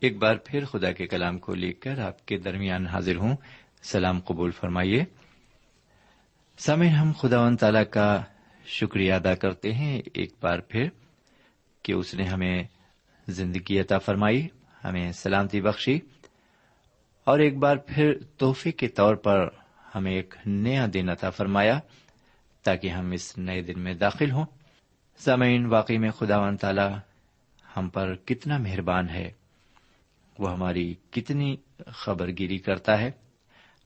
ایک بار پھر خدا کے کلام کو لے کر آپ کے درمیان حاضر ہوں۔ سلام قبول فرمائیے۔ سمے ہم خدا و تعالی کا شکریہ ادا کرتے ہیں ایک بار پھر۔ کہ اس نے ہمیں زندگی عطا فرمائی، ہمیں سلامتی بخشی، اور ایک بار پھر تحفے کے طور پر ہمیں ایک نیا دن عطا فرمایا تاکہ ہم اس نئے دن میں داخل ہوں۔ سامعین، واقعی میں خدا و تعالی ہم پر کتنا مہربان ہے۔ وہ ہماری کتنی خبر گیری کرتا ہے۔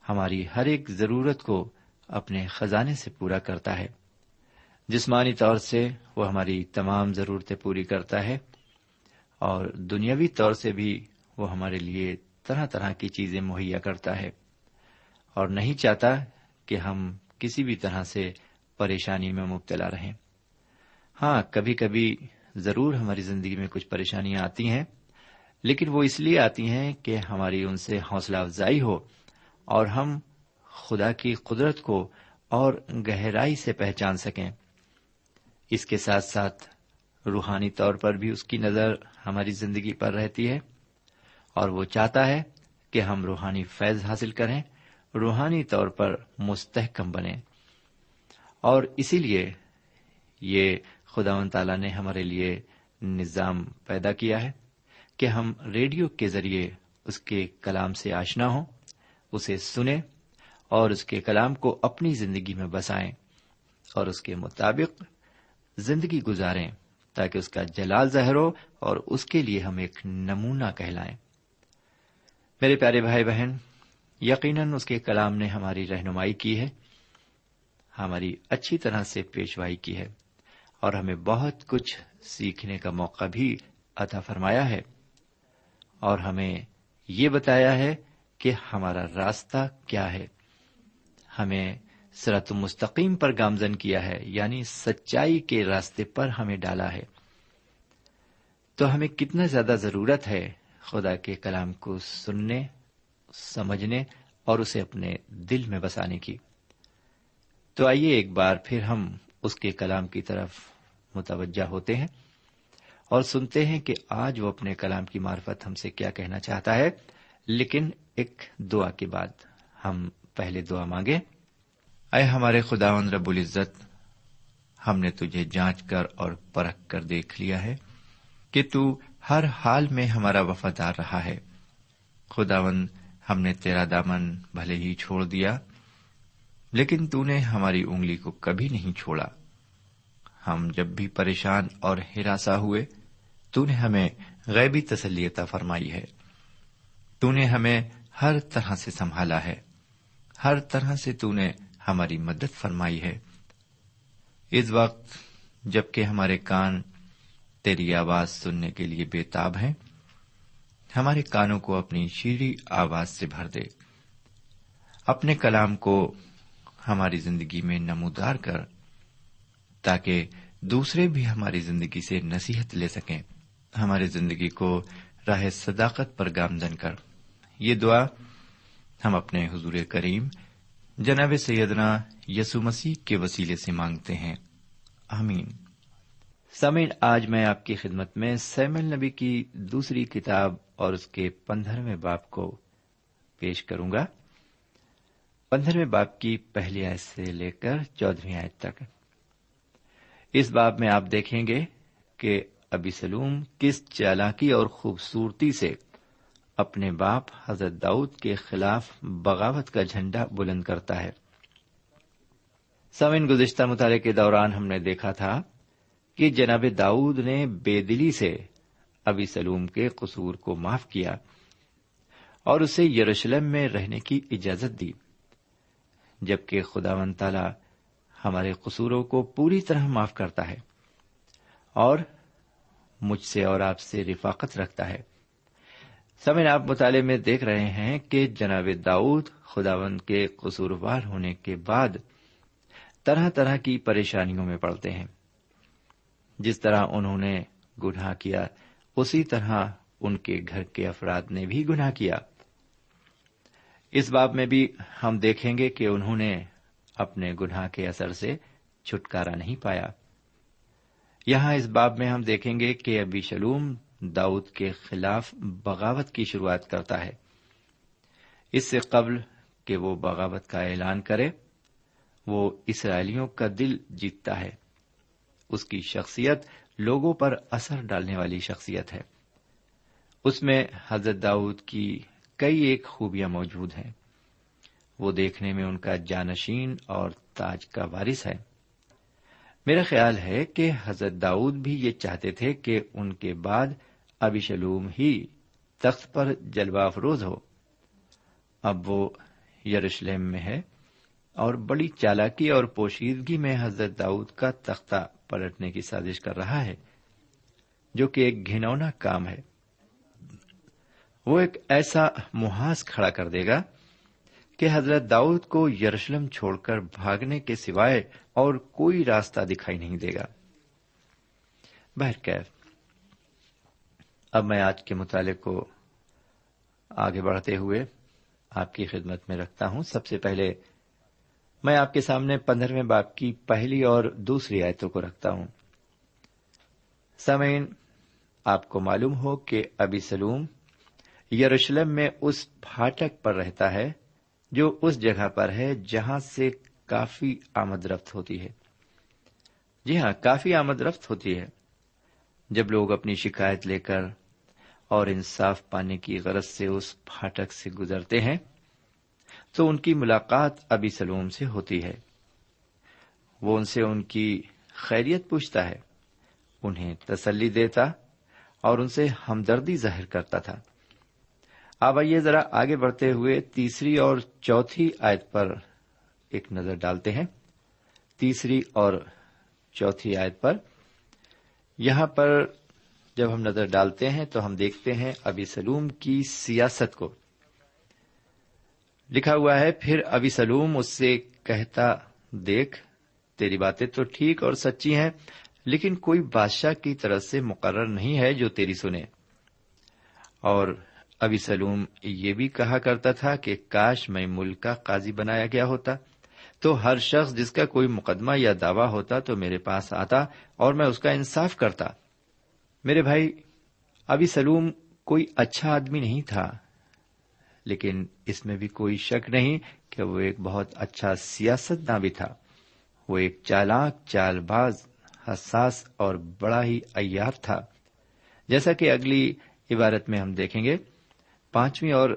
ہماری ہر ایک ضرورت کو اپنے خزانے سے پورا کرتا ہے۔ جسمانی طور سے وہ ہماری تمام ضرورتیں پوری کرتا ہے اور دنیاوی طور سے بھی وہ ہمارے لیے طرح طرح کی چیزیں مہیا کرتا ہے اور نہیں چاہتا کہ ہم کسی بھی طرح سے پریشانی میں مبتلا رہیں۔ ہاں کبھی کبھی ضرور ہماری زندگی میں کچھ پریشانیاں آتی ہیں، لیکن وہ اس لیے آتی ہیں کہ ہماری ان سے حوصلہ افزائی ہو اور ہم خدا کی قدرت کو اور گہرائی سے پہچان سکیں۔ اس کے ساتھ ساتھ روحانی طور پر بھی اس کی نظر ہماری زندگی پر رہتی ہے اور وہ چاہتا ہے کہ ہم روحانی فیض حاصل کریں، روحانی طور پر مستحکم بنے اور اسی لیے یہ خدا و تعالی نے ہمارے لیے نظام پیدا کیا ہے کہ ہم ریڈیو کے ذریعے اس کے کلام سے آشنا ہوں، اسے سنیں اور اس کے کلام کو اپنی زندگی میں بسائیں اور اس کے مطابق زندگی گزاریں تاکہ اس کا جلال ظاہر ہو اور اس کے لیے ہم ایک نمونہ کہلائیں۔ میرے پیارے بھائی بہن، یقیناً اس کے کلام نے ہماری رہنمائی کی ہے، ہماری اچھی طرح سے پیشوائی کی ہے اور ہمیں بہت کچھ سیکھنے کا موقع بھی عطا فرمایا ہے اور ہمیں یہ بتایا ہے کہ ہمارا راستہ کیا ہے۔ ہمیں سرت مستقیم پر گامزن کیا ہے یعنی سچائی کے راستے پر ہمیں ڈالا ہے۔ تو ہمیں کتنا زیادہ ضرورت ہے خدا کے کلام کو سننے، سمجھنے اور اسے اپنے دل میں بسانے کی۔ تو آئیے ایک بار پھر ہم اس کے کلام کی طرف متوجہ ہوتے ہیں اور سنتے ہیں کہ آج وہ اپنے کلام کی معرفت ہم سے کیا کہنا چاہتا ہے۔ لیکن ایک دعا کے بعد ہم پہلے دعا مانگے اے ہمارے خدا رب العزت، ہم نے تجھے جانچ کر اور پرکھ کر دیکھ لیا ہے کہ تو ہر حال میں ہمارا وفادار رہا ہے۔ خداون ہم نے تیرا دامن بھلے ہی چھوڑ دیا، لیکن تو نے ہماری انگلی کو کبھی نہیں چھوڑا۔ ہم جب بھی پریشان اور ہراساں ہوئے، تو نے ہمیں غیبی تسلیتا فرمائی ہے۔ تو نے ہمیں ہر طرح سے سنبھالا ہے۔ ہر طرح سے تو نے ہماری مدد فرمائی ہے۔ اس وقت جبکہ ہمارے کان تیری آواز سننے کے لیے بےتاب ہیں، ہمارے کانوں کو اپنی شیریں آواز سے بھر دے۔ اپنے کلام کو ہماری زندگی میں نمودار کر، تاکہ دوسرے بھی ہماری زندگی سے نصیحت لے سکیں۔ ہماری زندگی کو راہ صداقت پر گامزن کر۔ یہ دعا ہم اپنے حضور کریم جناب سیدنا یسو مسیح کے وسیلے سے مانگتے ہیں۔ آمین۔ سمین آج میں آپ کی خدمت میں سیمل نبی کی دوسری کتاب اور اس کے پندرہویں باپ کو پیش کروں گا۔ پندرہویں باپ کی پہلی آیت سے لے کر چودہویں آیت تک۔ اس باب میں آپ دیکھیں گے کہ ابی سلوم کس چالاکی اور خوبصورتی سے اپنے باپ حضرت داؤد کے خلاف بغاوت کا جھنڈا بلند کرتا ہے۔ سمن گزشتہ مطالعے کے دوران ہم نے دیکھا تھا کہ جناب داؤد نے بے دلی سے ابی سلوم کے قصور کو معاف کیا اور اسے یروشلم میں رہنے کی اجازت دی۔ جبکہ خدا و تعالی ہمارے قصوروں کو پوری طرح معاف کرتا ہے اور مجھ سے اور آپ سے رفاقت رکھتا ہے۔ سمن، آپ مطالعے میں دیکھ رہے ہیں کہ جناب داؤد خداون کے قصوروار ہونے کے بعد طرح طرح کی پریشانیوں میں پڑتے ہیں۔ جس طرح انہوں نے گناہ کیا، اسی طرح ان کے گھر کے افراد نے بھی گناہ کیا۔ اس باب میں بھی ہم دیکھیں گے کہ انہوں نے اپنے گناہ کے اثر سے چھٹکارا نہیں پایا۔ یہاں اس باب میں ہم دیکھیں گے کہ ابھی شلوم داؤد کے خلاف بغاوت کی شروعات کرتا ہے۔ اس سے قبل کہ وہ بغاوت کا اعلان کرے، وہ اسرائیلیوں کا دل جیتتا ہے۔ اس کی شخصیت لوگوں پر اثر ڈالنے والی شخصیت ہے۔ اس میں حضرت داؤد کی کئی ایک خوبیاں موجود ہیں۔ وہ دیکھنے میں ان کا جانشین اور تاج کا وارث ہے۔ میرا خیال ہے کہ حضرت داؤد بھی یہ چاہتے تھے کہ ان کے بعد ابھی شلوم ہی تخت پر جلوہ افروز ہو۔ اب وہ یروشلم میں ہے اور بڑی چالاکی اور پوشیدگی میں حضرت داؤد کا تختہ پلٹنے کی سازش کر رہا ہے، جو کہ ایک گھنونا کام ہے۔ وہ ایک ایسا محاذ کھڑا کر دے گا کہ حضرت داؤد کو یروشلم چھوڑ کر بھاگنے کے سوائے اور کوئی راستہ دکھائی نہیں دے گا۔ بہرکیف اب میں آج کے مطالعے کو آگے بڑھتے ہوئے آپ کی خدمت میں رکھتا ہوں۔ سب سے پہلے میں آپ کے سامنے پندرہویں باپ کی پہلی اور دوسری آیتوں کو رکھتا ہوں۔ سمعین، آپ کو معلوم ہو کہ ابھی سلوم یروشلم میں اس پھاٹک پر رہتا ہے جو اس جگہ پر ہے جہاں سے کافی آمد رفت ہوتی ہے۔ جی ہاں کافی آمد رفت ہوتی ہے۔ جب لوگ اپنی شکایت لے کر اور انصاف پانے کی غرض سے اس پھاٹک سے گزرتے ہیں، تو ان کی ملاقات ابھی سلوم سے ہوتی ہے۔ وہ ان سے ان کی خیریت پوچھتا ہے، انہیں تسلی دیتا اور ان سے ہمدردی ظاہر کرتا تھا۔ اب آئیے ذرا آگے بڑھتے ہوئے تیسری اور چوتھی آیت پر ایک نظر ڈالتے ہیں۔ تیسری اور چوتھی آیت پر یہاں پر جب ہم نظر ڈالتے ہیں تو ہم دیکھتے ہیں ابھی سلوم کی سیاست کو۔ لکھا ہوا ہے، پھر ابھی سلوم اس سے کہتا، دیکھ، تیری باتیں تو ٹھیک اور سچی ہیں، لیکن کوئی بادشاہ کی طرف سے مقرر نہیں ہے جو تیری سنے۔ اور ابھی سلوم یہ بھی کہا کرتا تھا کہ کاش میں ملک کا قاضی بنایا گیا ہوتا۔ تو ہر شخص جس کا کوئی مقدمہ یا دعویٰ ہوتا تو میرے پاس آتا اور میں اس کا انصاف کرتا۔ میرے بھائی، ابھی سلوم کوئی اچھا آدمی نہیں تھا، لیکن اس میں بھی کوئی شک نہیں کہ وہ ایک بہت اچھا سیاست داں بھی تھا۔ وہ ایک چالاک چال باز حساس اور بڑا ہی ایار تھا۔ جیسا کہ اگلی عبارت میں ہم دیکھیں گے، پانچویں اور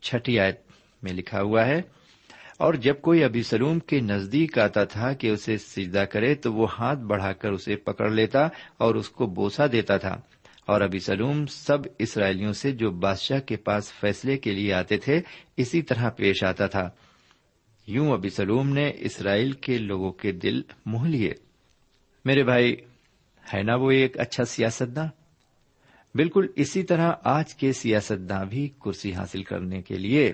چھٹی آیت میں لکھا ہوا ہے اور جب کوئی ابھی سلوم کے نزدیک آتا تھا کہ اسے سجدہ کرے تو وہ ہاتھ بڑھا کر اسے پکڑ لیتا اور اس کو بوسا دیتا تھا۔ اور ابھی سلوم سب اسرائیلیوں سے جو بادشاہ کے پاس فیصلے کے لیے آتے تھے، اسی طرح پیش آتا تھا۔ یوں ابھی سلوم نے اسرائیل کے لوگوں کے دل موہ لیے۔ میرے بھائی، ہے نا وہ ایک اچھا سیاست داں بالکل اسی طرح آج کے سیاست داں بھی کرسی حاصل کرنے کے لیے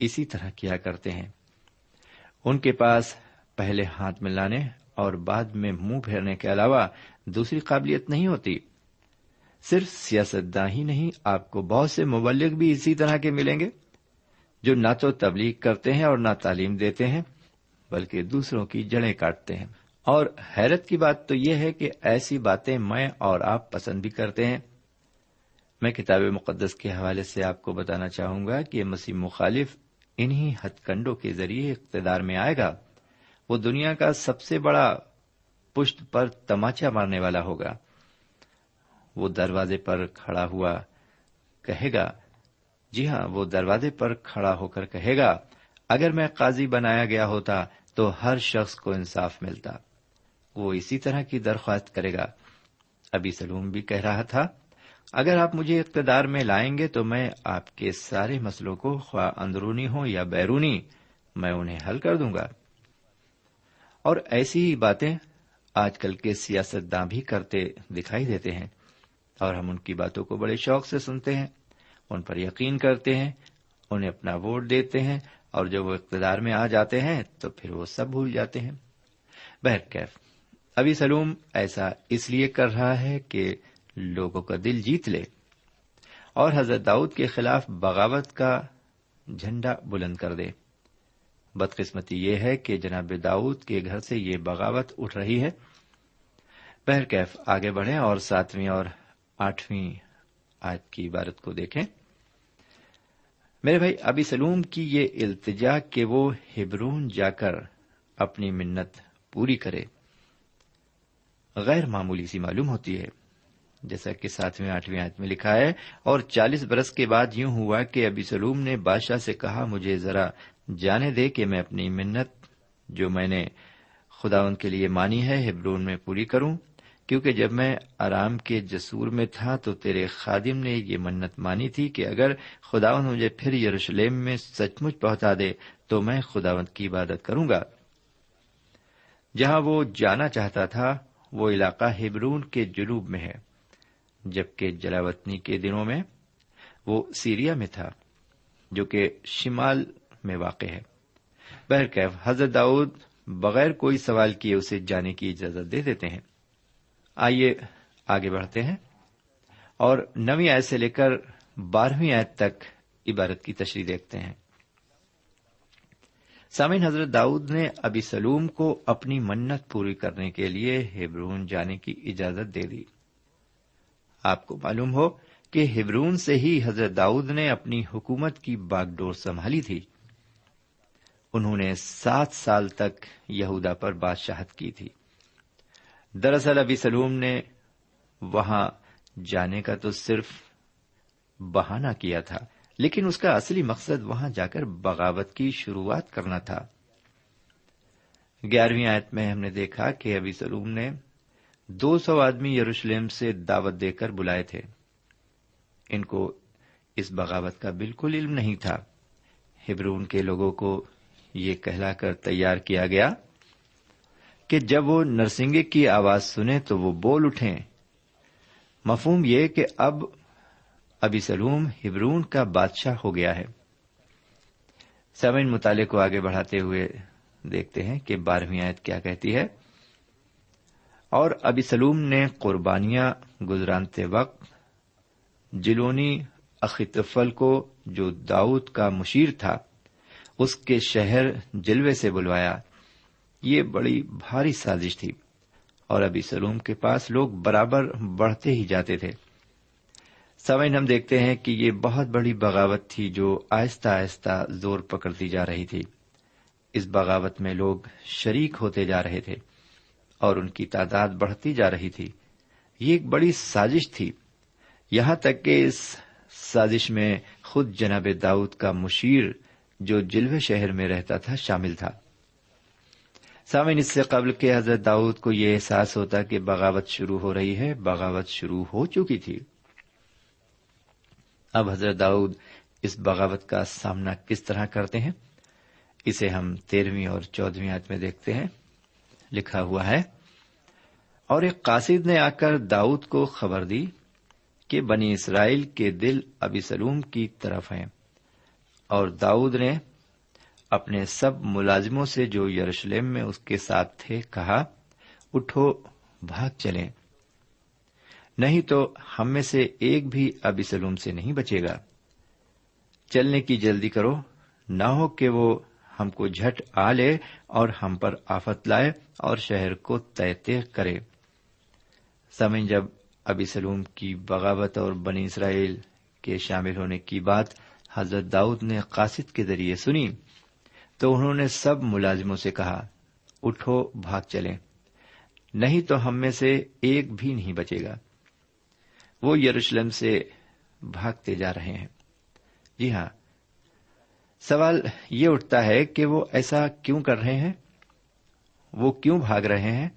اسی طرح کیا کرتے ہیں۔ ان کے پاس پہلے ہاتھ ملانے اور بعد میں منہ پھیرنے کے علاوہ دوسری قابلیت نہیں ہوتی۔ صرف سیاست داں ہی نہیں، آپ کو بہت سے مبلک بھی اسی طرح کے ملیں گے جو نہ تو تبلیغ کرتے ہیں اور نہ تعلیم دیتے ہیں، بلکہ دوسروں کی جڑیں کاٹتے ہیں۔ اور حیرت کی بات تو یہ ہے کہ ایسی باتیں میں اور آپ پسند بھی کرتے ہیں۔ میں کتاب مقدس کے حوالے سے آپ کو بتانا چاہوں گا کہ مسیح مخالف انہی ہتھ کنڈوں کے ذریعے اقتدار میں آئے گا، وہ دنیا کا سب سے بڑا پشت پر تماچا مارنے والا ہوگا۔ وہ دروازے پر کھڑا ہوا کہے گا جی ہاں وہ دروازے پر کھڑا ہو کر کہے گا، اگر میں قاضی بنایا گیا ہوتا تو ہر شخص کو انصاف ملتا۔ وہ اسی طرح کی درخواست کرے گا۔ ابھی سلوم بھی کہہ رہا تھا۔ اگر آپ مجھے اقتدار میں لائیں گے تو میں آپ کے سارے مسلوں کو خواہ اندرونی ہو یا بیرونی، میں انہیں حل کر دوں گا۔ اور ایسی ہی باتیں آج کل کے سیاست داں بھی کرتے دکھائی دیتے ہیں اور ہم ان کی باتوں کو بڑے شوق سے سنتے ہیں، ان پر یقین کرتے ہیں، انہیں اپنا ووٹ دیتے ہیں اور جب وہ اقتدار میں آ جاتے ہیں تو پھر وہ سب بھول جاتے ہیں۔ بہرکیف، ابھی سلوم ایسا اس لیے کر رہا ہے کہ لوگوں کا دل جیت لے۔ اور حضرت داؤد کے خلاف بغاوت کا جھنڈا بلند کر دے۔ بدقسمتی یہ ہے کہ جناب داؤد کے گھر سے یہ بغاوت اٹھ رہی ہے۔ بہرکیف آگے بڑھیں اور ساتویں اور آٹھویں آج کی عبارت کو دیکھیں۔ میرے بھائی، ابی سلوم کی یہ التجا کہ وہ ہبرون جا کر اپنی منت پوری کرے۔ غیر معمولی سی معلوم ہوتی ہے۔ جیسا کہ ساتویں آٹھویں آیت میں لکھا ہے، اور چالیس برس کے بعد یوں ہوا کہ ابی سلوم نے بادشاہ سے کہا، مجھے ذرا جانے دے کہ میں اپنی منت جو میں نے خدا ان کے لیے مانی ہے ہبرون میں پوری کروں۔ کیونکہ جب میں آرام کے جسور میں تھا تو تیرے خادم نے یہ منت مانی تھی کہ اگر خداون مجھے پھر یروشلم میں سچ مچ پہنچا دے تو میں خداوند کی عبادت کروں گا۔ جہاں وہ جانا چاہتا تھا، وہ علاقہ ہبرون کے جنوب میں ہے۔ جبکہ جلاوطنی کے دنوں میں وہ سیریا میں تھا، جو کہ شمال میں واقع ہے۔ بہرکیف، حضرت داؤد بغیر کوئی سوال کیے اسے جانے کی اجازت دے دیتے ہیں۔ آئیے آگے بڑھتے ہیں۔ اور نویں آیت سے لے کر بارہویں آیت تک عبارت کی تشریح دیکھتے ہیں۔ سامعین، حضرت داؤد نے ابی سلوم کو اپنی منت پوری کرنے کے لیے ہیبرون جانے کی اجازت دے دی۔ آپ کو معلوم ہو کہ ہبرون سے ہی حضرت داؤد نے اپنی حکومت کی باغ ڈور سنبھالی تھی۔ انہوں نے سات سال تک یہودا پر بادشاہت کی تھی۔ دراصل ابھی سلوم نے وہاں جانے کا تو صرف بہانہ کیا تھا، لیکن اس کا اصلی مقصد وہاں جا کر بغاوت کی شروعات کرنا تھا۔ گیارہویں آیت میں ہم نے دیکھا کہ ابھی سلوم نے دو سو آدمی یروشلم سے دعوت دے کر بلائے تھے۔ ان کو اس بغاوت کا بالکل علم نہیں تھا۔ ہبرون کے لوگوں کو یہ کہلا کر تیار کیا گیا کہ جب وہ نرسنگے کی آواز سنے تو وہ بول اٹھیں۔ مفہوم یہ کہ اب ابھی سلوم ہبرون کا بادشاہ ہو گیا ہے۔ سمن مطالعے کو آگے بڑھاتے ہوئے دیکھتے ہیں کہ بارہویں آیت کیا کہتی ہے۔ اور ابی سلوم نے قربانیاں گزرانتے وقت جلونی اختفل کو جو داؤد کا مشیر تھا، اس کے شہر جلوے سے بلوایا۔ یہ بڑی بھاری سازش تھی اور ابھی سلوم کے پاس لوگ برابر بڑھتے ہی جاتے تھے۔ سوئن ہم دیکھتے ہیں کہ یہ بہت بڑی بغاوت تھی جو آہستہ آہستہ زور پکڑتی جا رہی تھی۔ اس بغاوت میں لوگ شریک ہوتے جا رہے تھے۔ اور ان کی تعداد بڑھتی جا رہی تھی۔ یہ ایک بڑی سازش تھی۔ یہاں تک کہ اس سازش میں خود جناب داؤد کا مشیر جو جلوے شہر میں رہتا تھا شامل تھا۔ سامن اس سے قبل کے حضرت داؤد کو یہ احساس ہوتا کہ بغاوت شروع ہو رہی ہے، بغاوت شروع ہو چکی تھی۔ اب حضرت داؤد اس بغاوت کا سامنا کس طرح کرتے ہیں؟ اسے ہم تیرہویں اور چودہویں آج میں دیکھتے ہیں۔ لکھا ہوا ہے اور ایک قاصد نے آ کر داؤد کو خبر دی کہ بنی اسرائیل کے دل ابی سلوم کی طرف ہیں۔ اور داؤد نے اپنے سب ملازموں سے جو یروشلم میں اس کے ساتھ تھے کہا، اٹھو، بھاگ چلیں۔ نہیں تو ہم میں سے ایک بھی ابی سلوم سے نہیں بچے گا۔ چلنے کی جلدی کرو، نہ ہو کہ وہ ہم کو جھٹ آ لے اور ہم پر آفت لائے اور شہر کو طے کرے۔ سمن جب ابی سلوم کی بغاوت اور بنی اسرائیل کے شامل ہونے کی بات حضرت داؤد نے قاصد کے ذریعے سنی، تو انہوں نے سب ملازموں سے کہا، اٹھو، بھاگ چلیں۔ نہیں تو ہم میں سے ایک بھی نہیں بچے گا۔ وہ یروشلم سے بھاگتے جا رہے ہیں۔ جی ہاں۔ سوال یہ اٹھتا ہے کہ وہ ایسا کیوں کر رہے ہیں؟ وہ کیوں بھاگ رہے ہیں؟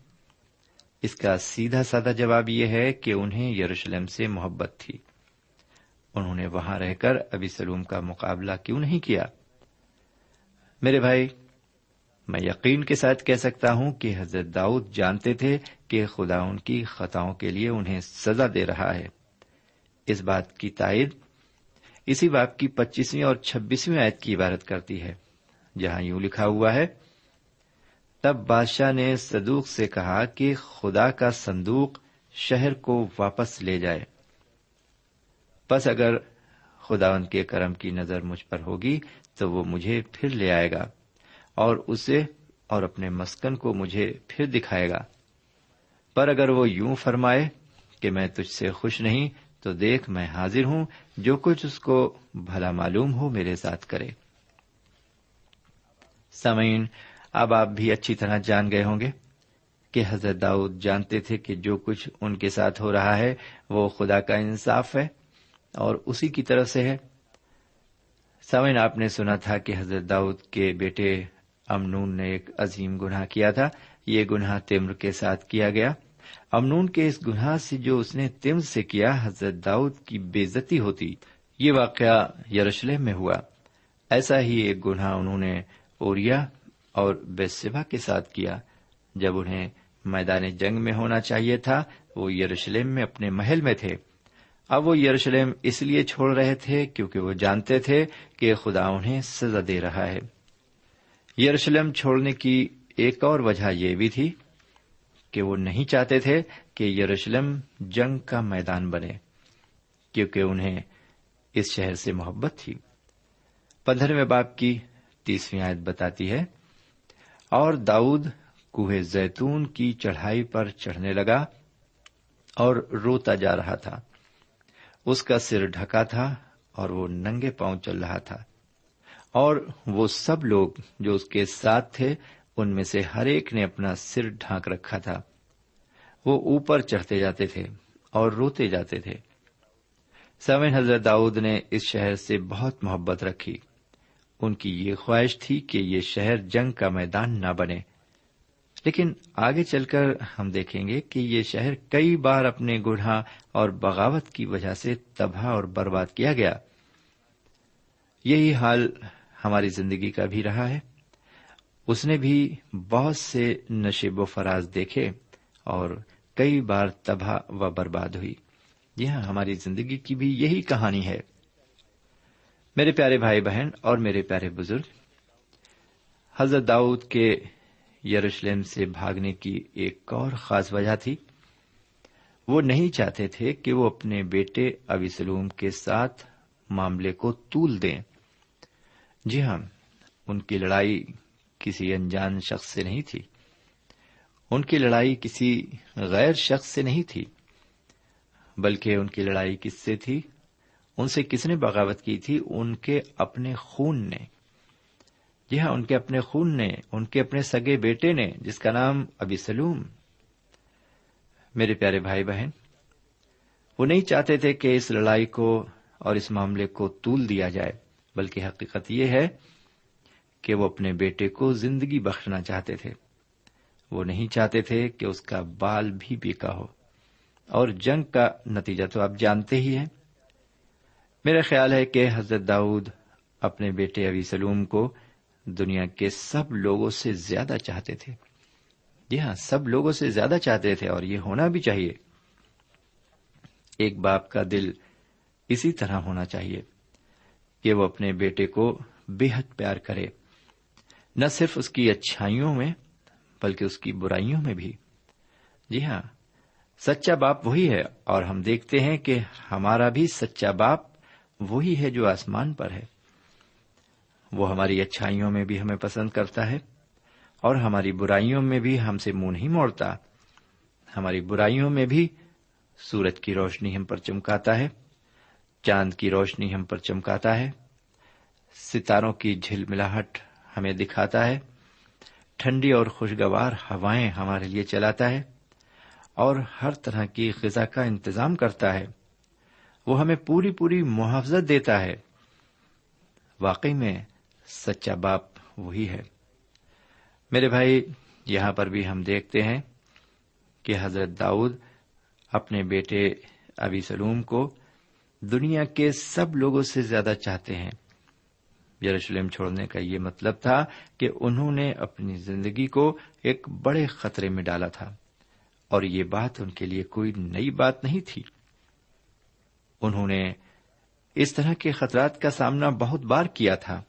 اس کا سیدھا سادہ جواب یہ ہے کہ انہیں یروشلم سے محبت تھی۔ انہوں نے وہاں رہ کر ابھی سلوم کا مقابلہ کیوں نہیں کیا؟ میرے بھائی، میں یقین کے ساتھ کہہ سکتا ہوں کہ حضرت داؤد جانتے تھے کہ خدا ان کی خطاؤں کے لیے انہیں سزا دے رہا ہے۔ اس بات کی تائید اسی باپ کی پچیسویں اور چھبیسویں آیت کی عبارت کرتی ہے، جہاں یوں لکھا ہوا ہے تب بادشاہ نے صدوق سے کہا کہ خدا کا صندوق شہر کو واپس لے جائے۔ بس اگر خدا ان کے کرم کی نظر مجھ پر ہوگی تو وہ مجھے پھر لے آئے گا اور اسے اور اپنے مسکن کو مجھے پھر دکھائے گا۔ پر اگر وہ یوں فرمائے کہ میں تجھ سے خوش نہیں تو دیکھ میں حاضر ہوں، جو کچھ اس کو بھلا معلوم ہو میرے ساتھ کرے۔ سمعین اب آپ بھی اچھی طرح جان گئے ہوں گے کہ حضرت داؤد جانتے تھے کہ جو کچھ ان کے ساتھ ہو رہا ہے وہ خدا کا انصاف ہے اور اسی کی طرف سے ہے۔ سمعین آپ نے سنا تھا کہ حضرت داؤد کے بیٹے امنون نے ایک عظیم گناہ کیا تھا۔ یہ گناہ تمر کے ساتھ کیا گیا۔ امنون کے اس گناہ سے جو اس نے تم سے کیا، حضرت داؤد کی بےزتی ہوتی۔ یہ واقعہ یروشلم میں ہوا۔ ایسا ہی ایک گناہ انہوں نے اوریا اور بیسبا کے ساتھ کیا جب انہیں میدان جنگ میں ہونا چاہیے تھا، وہ یروشلم میں اپنے محل میں تھے۔ اب وہ یروشلم اس لیے چھوڑ رہے تھے کیونکہ وہ جانتے تھے کہ خدا انہیں سزا دے رہا ہے۔ یروشلم چھوڑنے کی ایک اور وجہ یہ بھی تھی کہ وہ نہیں چاہتے تھے کہ یروشلم جنگ کا میدان بنے، کیونکہ انہیں اس شہر سے محبت تھی۔ پندرہویں باپ کی تیسویں آیت بتاتی ہے اور داؤد کوہ زیتون کی چڑھائی پر چڑھنے لگا اور روتا جا رہا تھا۔ اس کا سر ڈھکا تھا اور وہ ننگے پاؤں چل رہا تھا۔ اور وہ سب لوگ جو اس کے ساتھ تھے، ان میں سے ہر ایک نے اپنا سر ڈھانک رکھا تھا۔ وہ اوپر چڑھتے جاتے تھے اور روتے جاتے تھے۔ سمن حضرت داؤد نے اس شہر سے بہت محبت رکھی۔ ان کی یہ خواہش تھی کہ یہ شہر جنگ کا میدان نہ بنے۔ لیکن آگے چل کر ہم دیکھیں گے کہ یہ شہر کئی بار اپنے گڑھا اور بغاوت کی وجہ سے تباہ اور برباد کیا گیا۔ یہی حال ہماری زندگی کا بھی رہا ہے۔ اس نے بھی بہت سے نشیب و فراز دیکھے اور کئی بار تباہ و برباد ہوئی۔ یہ ہماری زندگی کی بھی یہی کہانی ہے۔ میرے پیارے بھائی بہن اور میرے پیارے بزرگ، حضرت داؤد کے یروشلم سے بھاگنے کی ایک اور خاص وجہ تھی۔ وہ نہیں چاہتے تھے کہ وہ اپنے بیٹے ابی سلوم کے ساتھ معاملے کو تول دیں۔ جی ہاں ان کی لڑائی کسی انجان شخص سے نہیں تھی۔ ان کی لڑائی کسی غیر شخص سے نہیں تھی، بلکہ ان کی لڑائی کس سے تھی؟ ان سے کس نے بغاوت کی تھی؟ ان کے اپنے خون نے۔ جی ہاں ان کے اپنے خون نے، ان کے اپنے سگے بیٹے نے، جس کا نام ابھی سلوم۔ میرے پیارے بھائی بہن، وہ نہیں چاہتے تھے کہ اس لڑائی کو اور اس معاملے کو تول دیا جائے، بلکہ حقیقت یہ ہے کہ وہ اپنے بیٹے کو زندگی بخشنا چاہتے تھے۔ وہ نہیں چاہتے تھے کہ اس کا بال بھی بیکا ہو۔ اور جنگ کا نتیجہ تو آپ جانتے ہی ہیں۔ میرا خیال ہے کہ حضرت داؤد اپنے بیٹے ابھی سلوم کو دنیا کے سب لوگوں سے زیادہ چاہتے تھے۔ جی ہاں سب لوگوں سے زیادہ چاہتے تھے اور یہ ہونا بھی چاہیے۔ ایک باپ کا دل اسی طرح ہونا چاہیے کہ وہ اپنے بیٹے کو بے حد پیار کرے۔ نہ صرف اس کی اچھائیوں میں، بلکہ اس کی برائیوں میں بھی۔ جی ہاں سچا باپ وہی ہے اور ہم دیکھتے ہیں کہ ہمارا بھی سچا باپ وہی ہے جو آسمان پر ہے۔ وہ ہماری اچھائیوں میں بھی ہمیں پسند کرتا ہے اور ہماری برائیوں میں بھی ہم سے منہ نہیں موڑتا۔ ہماری برائیوں میں بھی سورج کی روشنی ہم پر چمکاتا ہے، چاند کی روشنی ہم پر چمکاتا ہے، ستاروں کی جھل ملاہٹ ہمیں دکھاتا ہے، ٹھنڈی اور خوشگوار ہوائیں ہمارے لیے چلاتا ہے اور ہر طرح کی غذا کا انتظام کرتا ہے۔ وہ ہمیں پوری پوری محافظت دیتا ہے۔ واقعی میں سچا باپ وہی ہے۔ میرے بھائی، یہاں پر بھی ہم دیکھتے ہیں کہ حضرت داؤد اپنے بیٹے ابی سلوم کو دنیا کے سب لوگوں سے زیادہ چاہتے ہیں۔ یروشلم چھوڑنے کا یہ مطلب تھا کہ انہوں نے اپنی زندگی کو ایک بڑے خطرے میں ڈالا تھا۔ اور یہ بات ان کے لیے کوئی نئی بات نہیں تھی۔ انہوں نے اس طرح کے خطرات کا سامنا بہت بار کیا تھا۔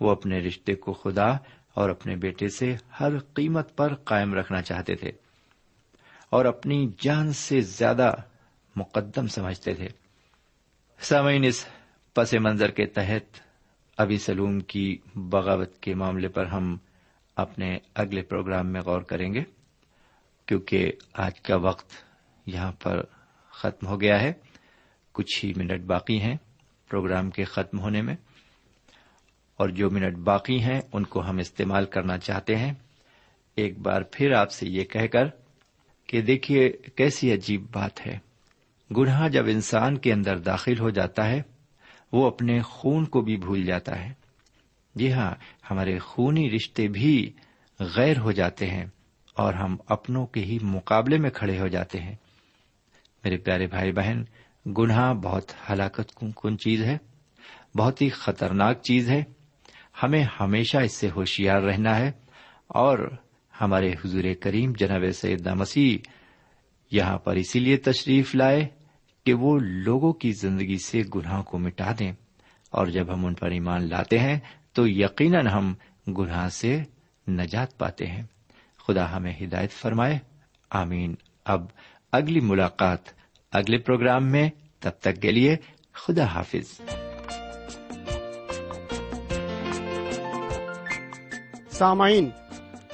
وہ اپنے رشتے کو خدا اور اپنے بیٹے سے ہر قیمت پر قائم رکھنا چاہتے تھے اور اپنی جان سے زیادہ مقدم سمجھتے تھے۔ سامعین، اس پس منظر کے تحت ابھی سلوم کی بغاوت کے معاملے پر ہم اپنے اگلے پروگرام میں غور کریں گے، کیونکہ آج کا وقت یہاں پر ختم ہو گیا ہے۔ کچھ ہی منٹ باقی ہیں پروگرام کے ختم ہونے میں اور جو منٹ باقی ہیں ان کو ہم استعمال کرنا چاہتے ہیں ایک بار پھر آپ سے یہ کہہ کر کہ دیکھیے کیسی عجیب بات ہے۔ گناہ جب انسان کے اندر داخل ہو جاتا ہے، وہ اپنے خون کو بھی بھول جاتا ہے۔ جی ہاں ہمارے خونی رشتے بھی غیر ہو جاتے ہیں اور ہم اپنوں کے ہی مقابلے میں کھڑے ہو جاتے ہیں۔ میرے پیارے بھائی بہن گناہ بہت ہلاکت کن چیز ہے، بہت ہی خطرناک چیز ہے۔ ہمیں ہمیشہ اس سے ہوشیار رہنا ہے اور ہمارے حضور کریم جناب سیدنا مسیح یہاں پر اسی لیے تشریف لائے کہ وہ لوگوں کی زندگی سے گناہ کو مٹا دیں۔ اور جب ہم ان پر ایمان لاتے ہیں تو یقیناً ہم گناہ سے نجات پاتے ہیں۔ خدا ہمیں ہدایت فرمائے۔ آمین۔ اب اگلی ملاقات اگلے پروگرام میں، تب تک کے لیے خدا حافظ۔ سامعین،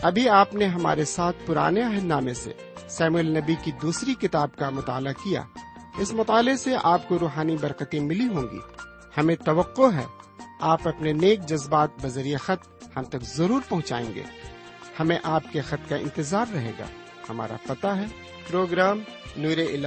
ابھی آپ نے ہمارے ساتھ پرانے عہد نامے سے سیم النبی کی دوسری کتاب کا مطالعہ کیا۔ اس مطالعے سے آپ کو روحانی برکتیں ملی ہوں گی۔ ہمیں توقع ہے، آپ اپنے نیک جذبات بذریعہ خط ہم تک ضرور پہنچائیں گے۔ ہمیں آپ کے خط کا انتظار رہے گا۔ ہمارا پتا ہے، پروگرام نور ال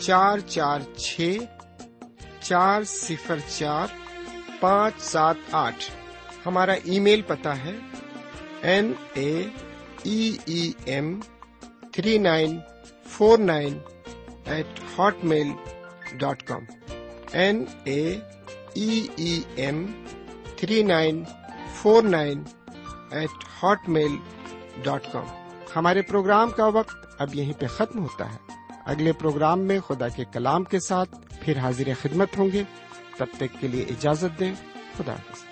چار چار چھ، چار صفر چار، پانچ سات آٹھ۔ ہمارا ای میل پتا ہے N A M three nine four nine eight hotmail dot com. N A M three nine four nine eight hotmail dot com. ہمارے پروگرام کا وقت اب یہیں پہ ختم ہوتا ہے۔ اگلے پروگرام میں خدا کے کلام کے ساتھ پھر حاضر خدمت ہوں گے۔ تب تک کے لیے اجازت دیں۔ خدا حافظ۔